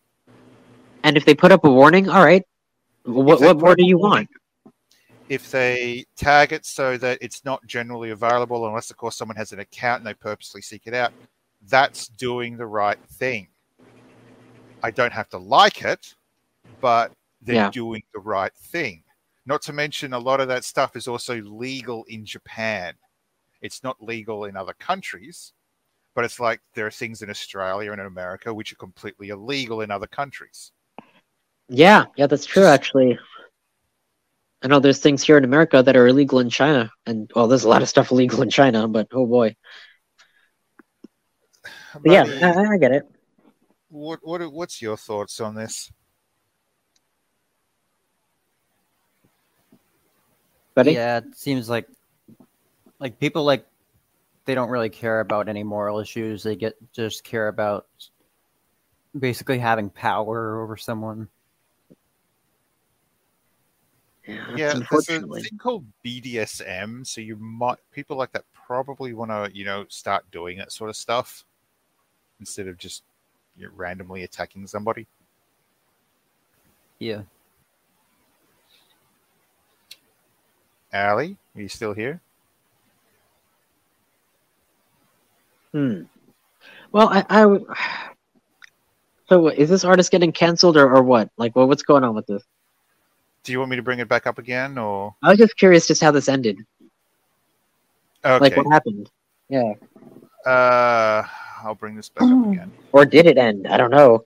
And if they put up a warning, all right. What what more do you want? If they tag it so that it's not generally available, unless of course someone has an account and they purposely seek it out, that's doing the right thing. I don't have to like it, but they're Yeah. doing the right thing. Not to mention, a lot of that stuff is also legal in Japan. It's not legal in other countries, but it's like there are things in Australia and in America which are completely illegal in other countries. Yeah, yeah, that's true. Actually, I know there's things here in America that are illegal in China, and well, there's a lot of stuff illegal in China. But oh boy, but yeah, I, I get it. what what what's your thoughts on this? Buddy, Yeah, it seems like like people like they don't really care about any moral issues. They get just care about basically having power over someone. yeah, Yeah, there's a thing called BDSM, so you might people like that probably want to you know start doing that sort of stuff instead of just you know, randomly attacking somebody. Yeah. Ally, are you still here? Hmm. Well, I, I w- so what, is this artist getting canceled or, or what? Like, well, what's going on with this? Do you want me to bring it back up again, or I was just curious just how this ended. okay? Like, what happened? Yeah, uh, I'll bring this back up again. or did it end? I don't know.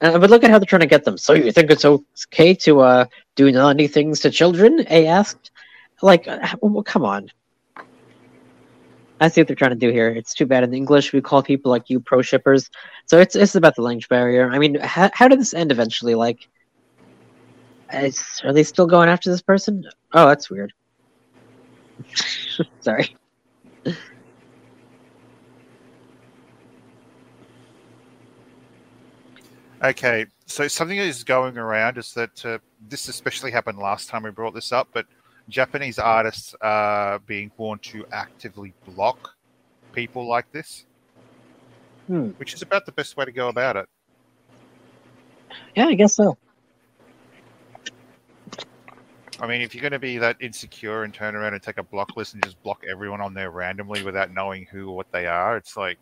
Uh, but look at how they're trying to get them. So you think it's okay to uh, do naughty things to children? A asked. Like, uh, well, come on. I see what they're trying to do here. It's too bad in English we call people like you pro shippers. So it's it's about the language barrier. I mean, how, how did this end eventually? Like, is, are they still going after this person? Oh, that's weird. Sorry. Okay, so something that is going around is that uh, this especially happened last time we brought this up, but Japanese artists are being warned to actively block people like this, Hmm. which is about the best way to go about it. Yeah, I guess so. I mean, if you're going to be that insecure and turn around and take a block list and just block everyone on there randomly without knowing who or what they are, it's like,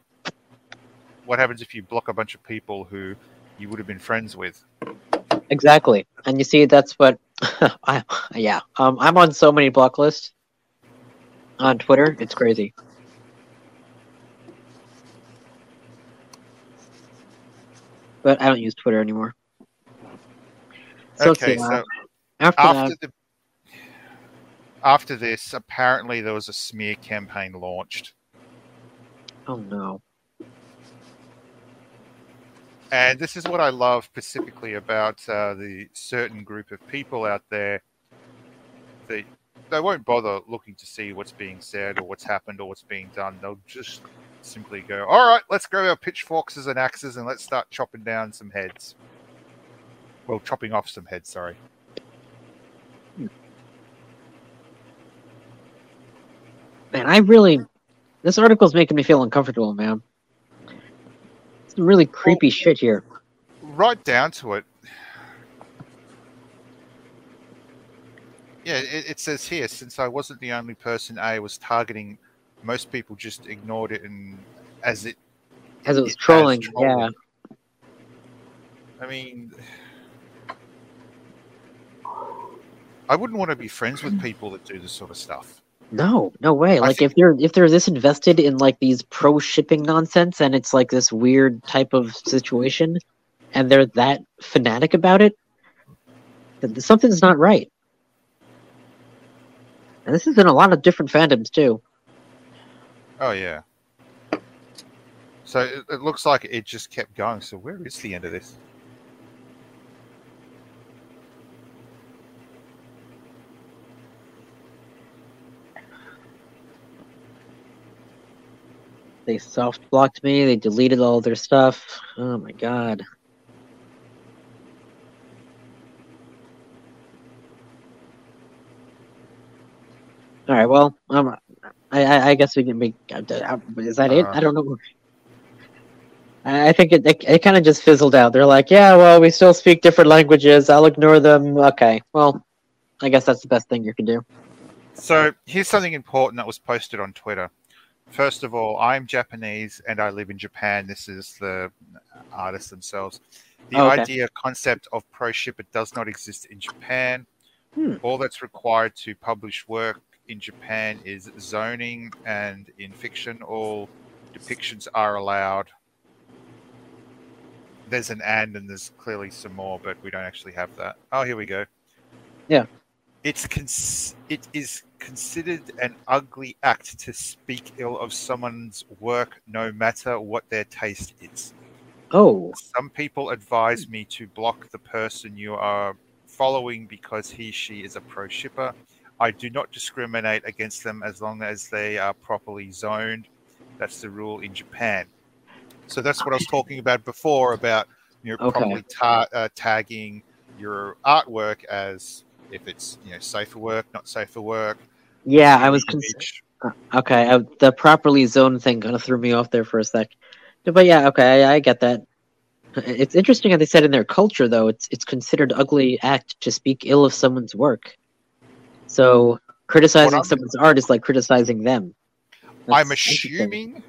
what happens if you block a bunch of people who you would have been friends with? Exactly. And you see, that's what I yeah. Um, I'm on so many block lists on Twitter. It's crazy. But I don't use Twitter anymore. So, okay, uh, so after, after that, the after this, apparently there was a smear campaign launched, oh no. And this is what I love specifically about uh, the certain group of people out there. They they won't bother looking to see what's being said or what's happened or what's being done. They'll just simply go, "All right, let's grab our pitchforks and axes and let's start chopping down some heads." Well, chopping off some heads. Sorry. Man, I really this article's making me feel uncomfortable, man. Some really creepy shit here. right down to it. Yeah, it, it says here since I wasn't the only person A was targeting, most people just ignored it and as it. As it was as trolling, yeah. I mean, I wouldn't want to be friends with people that do this sort of stuff. No, no way. Like think- if they're if they're this invested in like these pro shipping nonsense and it's like this weird type of situation and they're that fanatic about it, then something's not right. And this is in a lot of different fandoms too. Oh yeah. So it, it looks like it just kept going. So where is the end of this? They soft blocked me. They deleted all their stuff. Oh my god. All right. Well, um, I, I, I guess we can make. uh, Is that it? Uh, I don't know. I I think it it, it kind of just fizzled out. They're like, yeah, well, we still speak different languages. I'll ignore them. Okay. Well, I guess that's the best thing you can do. So here's something important that was posted on Twitter. First of all, I'm Japanese and I live in Japan. This is the artists themselves. The Oh, okay. idea concept of pro shipper does not exist in Japan. Hmm. All that's required to publish work in Japan is zoning, and in fiction, all depictions are allowed. There's an and, and there's clearly some more, but we don't actually have that. Oh, here we go. Yeah. It's cons- it is considered an ugly act to speak ill of someone's work, no matter what their taste is. Oh, Some people advise me to block the person you are following because he, she is a pro shipper. I do not discriminate against them as long as they are properly zoned. That's the rule in Japan. So that's what I was talking about before about you know Okay. properly ta- uh, tagging your artwork as if it's you know safe for work, not safe for work. Yeah. I was. Cons- image. Okay, uh, the properly zoned thing kind of threw me off there for a sec. But yeah, okay, I, I get that. It's interesting how they said in their culture, though, it's it's considered ugly act to speak ill of someone's work. So criticizing someone's art is like criticizing them. I'm assuming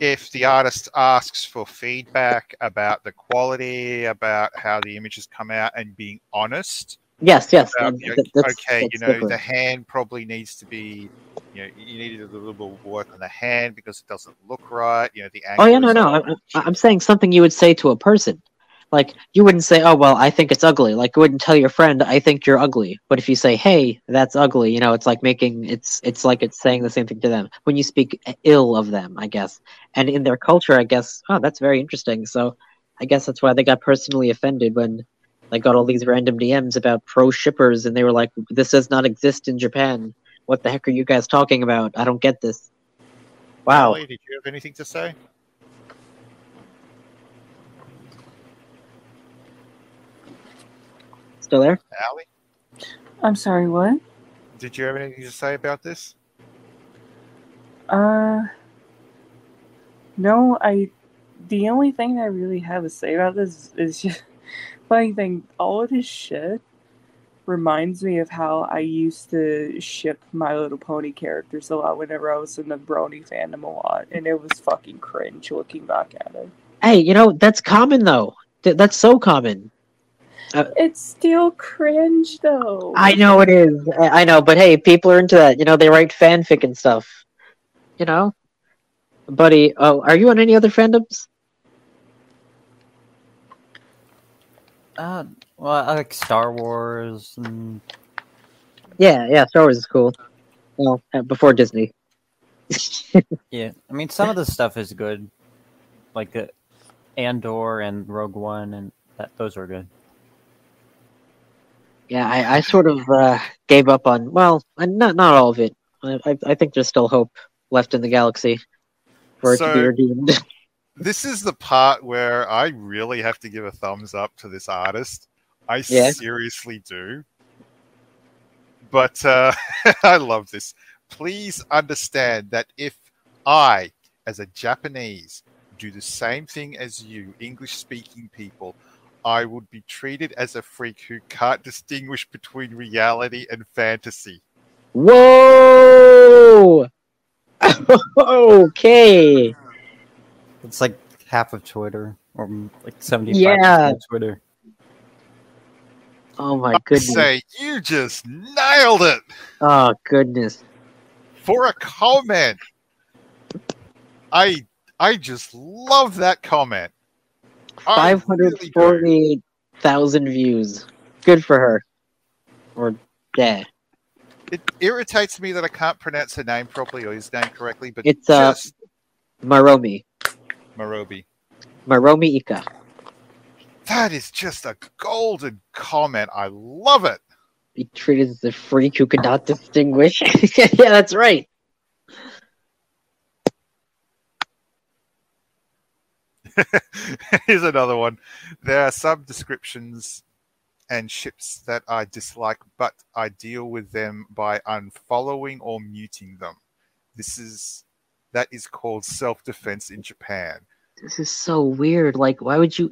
if the artist asks for feedback about the quality, about how the images come out, and being honest, Yes, yes. you know, that's- okay, you know, different. the hand probably needs to be, you know, you need a little bit of work on the hand because it doesn't look right. You know, the angle. Oh yeah, no, no. I'm, I'm saying something you would say to a person. Like you wouldn't say, "Oh well, I think it's ugly." Like you wouldn't tell your friend, "I think you're ugly." But if you say, "Hey, that's ugly," you know, it's like making it's it's like it's saying the same thing to them when you speak ill of them, I guess. And in their culture, I guess, oh, that's very interesting. So, I guess that's why they got personally offended when they got all these random DMs about pro shippers, and they were like, "This does not exist in Japan. What the heck are you guys talking about? I don't get this." Wow. Ellie, did you have anything to say? Still there? Ally, I'm sorry, what? did you have anything to say about this? Uh, no, I. The only thing I really have to say about this is just funny thing. All of this shit reminds me of how I used to ship My Little Pony characters a lot whenever I was in the Brony fandom a lot, and it was fucking cringe looking back at it. Hey, you know that's common though. Th- That's so common. Uh, it's still cringe though. I know it is. I I know, but hey, people are into that. You know, they write fanfic and stuff. You know, buddy. Oh, are you on any other fandoms? Uh, well, I like Star Wars and Yeah, yeah. Star Wars is cool. Well, uh, before Disney. yeah, I mean some of the stuff is good, like the Andor and Rogue One, and that those are good. yeah, I, I sort of uh, gave up on. Well, uh, not not all of it. I, I, I think there's still hope left in the galaxy for it to be redeemed. This is the part where I really have to give a thumbs up to this artist. I Yeah. seriously do. But uh, I love this. Please understand that if I, as a Japanese, do the same thing as you, English speaking people, I would be treated as a freak who can't distinguish between reality and fantasy. Whoa! okay. It's like half of Twitter, or mm, like seventy-five Yeah. of Twitter. Oh my I goodness. say, you just nailed it Oh goodness. for a comment. I I just love that comment. I Five hundred really do. forty thousand views. Good for her. Or yeah. It irritates me that I can't pronounce her name properly or his name correctly, but It's, uh, just Maromi. Marobi. Maromi Ika. That is just a golden comment. I love it. Be treated as a freak who could not distinguish. yeah, that's right. Here's another one. There are some descriptions and ships that I dislike, but I deal with them by unfollowing or muting them. This is that is called self-defense in Japan. This is so weird. Like, why would you?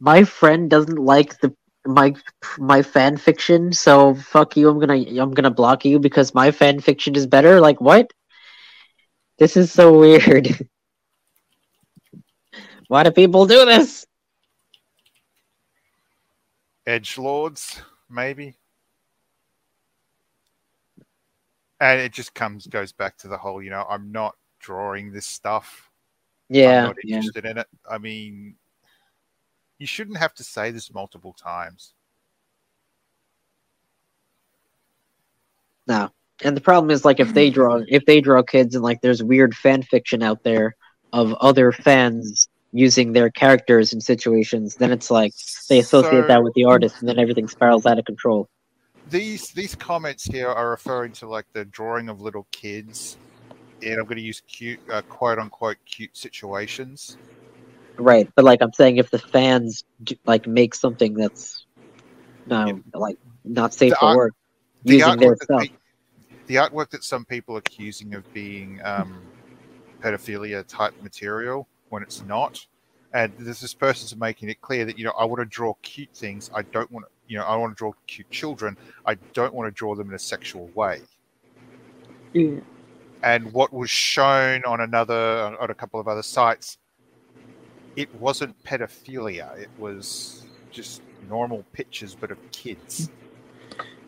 My friend doesn't like the my my fan fiction, so fuck you. I'm gonna I'm gonna block you because my fan fiction is better. Like, what? This is so weird. Why do people do this? Edge lords, maybe. And it just comes goes back to the whole, you know, I'm not drawing this stuff. Yeah, I'm Yeah, not yeah. interested in it. I mean, you shouldn't have to say this multiple times. No. And the problem is like if they draw if they draw kids and like there's weird fan fiction out there of other fans using their characters in situations, then it's like they associate So- that with the artist and then everything spirals out of control. these these comments here are referring to like the drawing of little kids and i'm going to use cute uh, quote unquote cute situations Right. But like I'm saying if the fans do, like make something that's no like not safe The for art- work the using their artwork, that stuff. pe- the artwork that some people are accusing of being um, pedophilia type material when it's not and there's this person's making it clear that you know i want to draw cute things i don't want to you know i want to draw cute children i don't want to draw them in a sexual way Yeah. And what was shown on another on a couple of other sites it wasn't pedophilia it was just normal pictures but of kids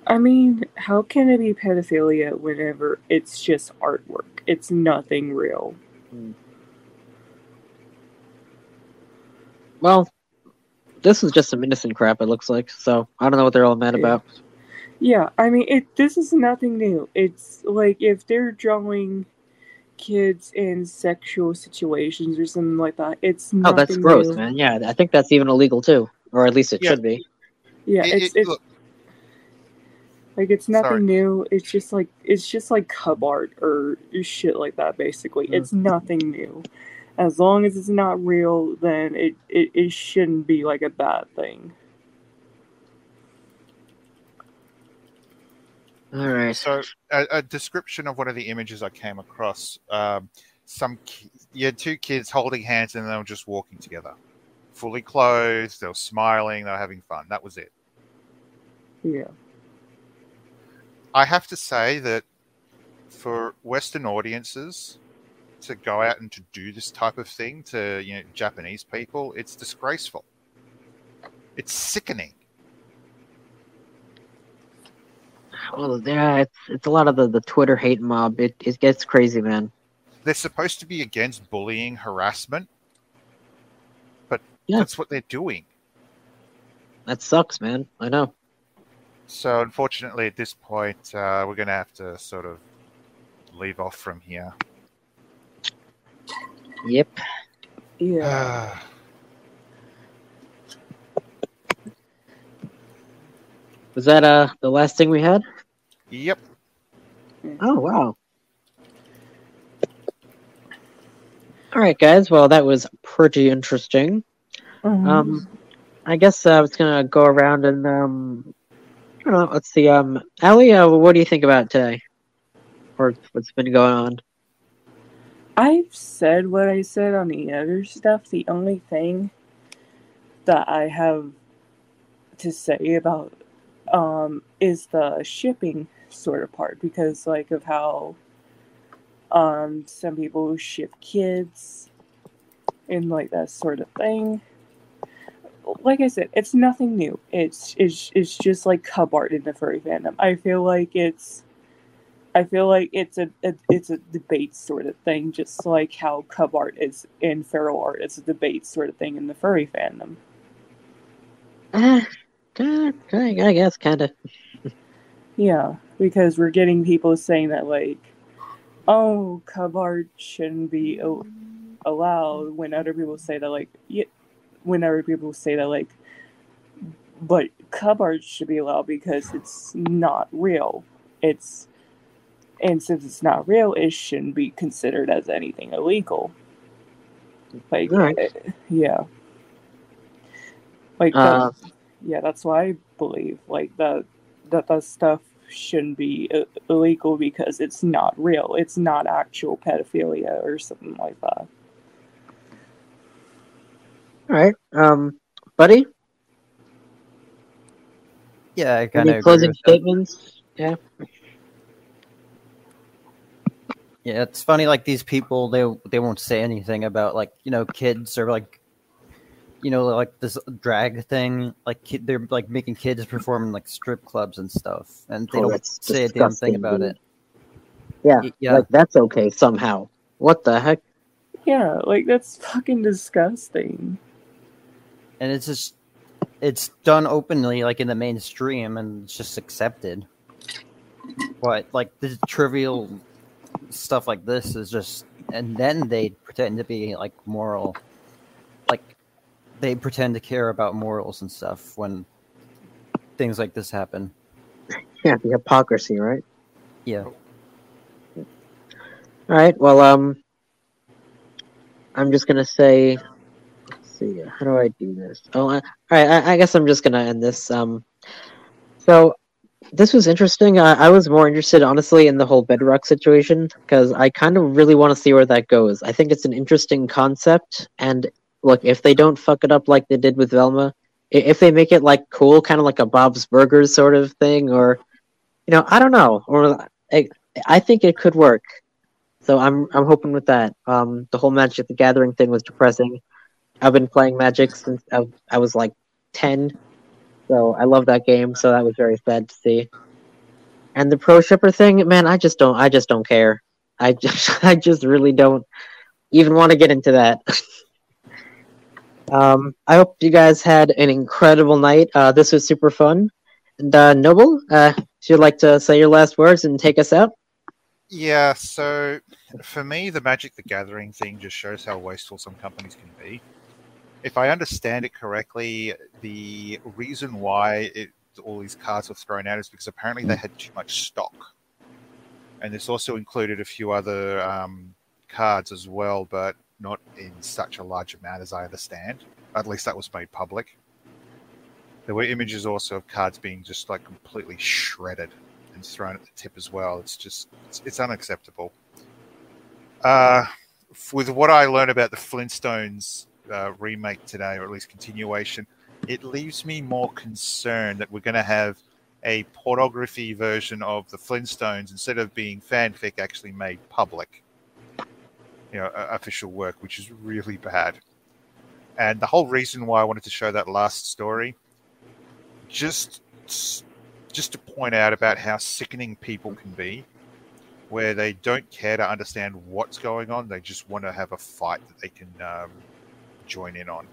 I mean, how can it be pedophilia whenever it's just artwork? It's nothing real. Hmm. Well, this is just some innocent crap it looks like, so I don't know what they're all mad Yeah. about. Yeah, I mean, it. This is nothing new. It's like if they're drawing kids in sexual situations or something like that. It's Oh, nothing that's gross, new. man. Yeah, I think that's even illegal too. Or at least it Yeah. should be. Yeah, It- it's it- it's look, like it's nothing Sorry. new. It's just like it's just like cub art or shit like that. Basically, Mm. it's nothing new. As long as it's not real, then it, it, it shouldn't be like a bad thing. All right. So, a, a description of one of the images I came across. Um, some ki- you had two kids holding hands and they were just walking together, fully clothed. They were smiling. They were having fun. That was it. Yeah. I have to say that for Western audiences to go out and to do this type of thing to you know Japanese people, it's disgraceful. It's sickening. Well, yeah, it's it's a lot of the, the Twitter hate mob. It it gets crazy, man. They're supposed to be against bullying, harassment, but Yeah. that's what they're doing. That sucks, man. I know. So unfortunately, at this point, uh, we're going to have to sort of leave off from here. Yep. Yeah. Was that uh the last thing we had? yep. Oh wow. All right, guys. Well, that was pretty interesting. Um, Um, I guess uh, I was gonna go around and um, I don't know. Let's see. Um, Ally, uh, what do you think about today, or what's been going on? I've said what I said on the other stuff. The only thing that I have to say about um is the shipping sort of part because like of how um some people ship kids and like that sort of thing. Like I said, it's nothing new. It's it's it's just like cub art in the furry fandom. I feel like it's I feel like it's a, a it's a debate sort of thing, just like how cub art is in feral art. It's a debate sort of thing in the furry fandom. Uh, I I guess kind of. Yeah, because we're getting people saying that like, oh, cub art shouldn't be oh, allowed when other people say that like yeah, when other people say that like but cub art should be allowed because it's not real it's and since it's not real it shouldn't be considered as anything illegal like Alright. eh, yeah like Uh, yeah that's why i believe like that that that stuff shouldn't be uh, illegal because it's not real it's not actual pedophilia or something like that All right, um, buddy. Yeah, I kind of closing statements? Yeah. Yeah, it's funny. Like these people, they they won't say anything about like you know kids or like you know like this drag thing. Like kid, they're like making kids perform in like strip clubs and stuff, and they Oh, don't say a damn thing about dude. it. Yeah, Yeah, like that's okay somehow. What the heck? Yeah, like that's fucking disgusting. and it's just it's done openly, like in the mainstream, and it's just accepted. But like the trivial stuff like this is just, and then they pretend to be like moral, like they pretend to care about morals and stuff when things like this happen. Yeah, the hypocrisy, right? Yeah. All right. Well, um, I'm just gonna say. Let's see. How do I do this? Oh, I, all right. I, I guess I'm just gonna end this. Um, so this was interesting. I, I was more interested, honestly, in the whole bedrock situation because I kind of really want to see where that goes. I think it's an interesting concept, and look, if they don't fuck it up like they did with Velma, if they make it like cool, kind of like a Bob's Burgers sort of thing, or you know, I don't know, or I, I think it could work. So I'm I'm hoping with that. Um, the whole Magic the Gathering thing was depressing. I've been playing Magic since I, I was like ten, so I love that game. So that was very sad to see. And the pro shipper thing, man, I just don't I just don't care. I just I just really don't even want to get into that. um, I hope you guys had an incredible night. Uh, this was super fun. And uh, Noble, uh, if you'd like to say your last words and take us out. Yeah, so for me, the Magic the Gathering thing just shows how wasteful some companies can be. If I understand it correctly, the reason why it, all these cards were thrown out is because apparently they had too much stock. And this also included a few other um, cards as well, but not in such a large amount as I understand. At least that was made public. There were images also of cards being just like completely shredded and thrown at the tip as well. It's just it's, it's unacceptable. Uh, with what I learned about the Flintstones uh, remake today, or at least continuation, it leaves me more concerned that we're going to have a pornography version of the Flintstones instead of being fanfic actually made public. You know, official work, which is really bad. And the whole reason why I wanted to show that last story, just just to point out about how sickening people can be, where they don't care to understand what's going on. They just want to have a fight that they can um, join in on.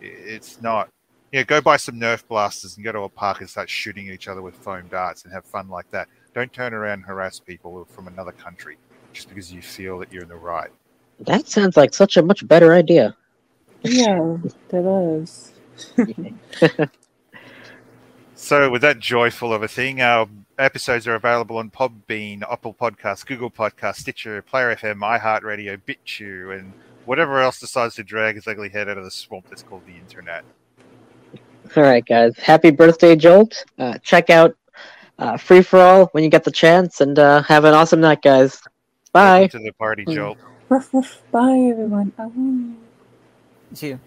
It's not, you know, go buy some Nerf blasters and go to a park and start shooting each other with foam darts and have fun like that. Don't turn around and harass people from another country just because you feel that you're in the right. That sounds like such a much better idea. Yeah, that is. So, with that joyful of a thing, our episodes are available on Podbean, Apple Podcasts, Google Podcasts, Stitcher, Player FM, iHeartRadio, BitChute, and whatever else decides to drag its ugly head out of the swamp that's called the internet. All right, guys. Happy birthday, Jolt. Uh, check out uh, Free for All when you get the chance, and uh, have an awesome night, guys. Bye. Welcome to the party, Joel. Ruff, ruff. Bye, everyone. Oh. See you.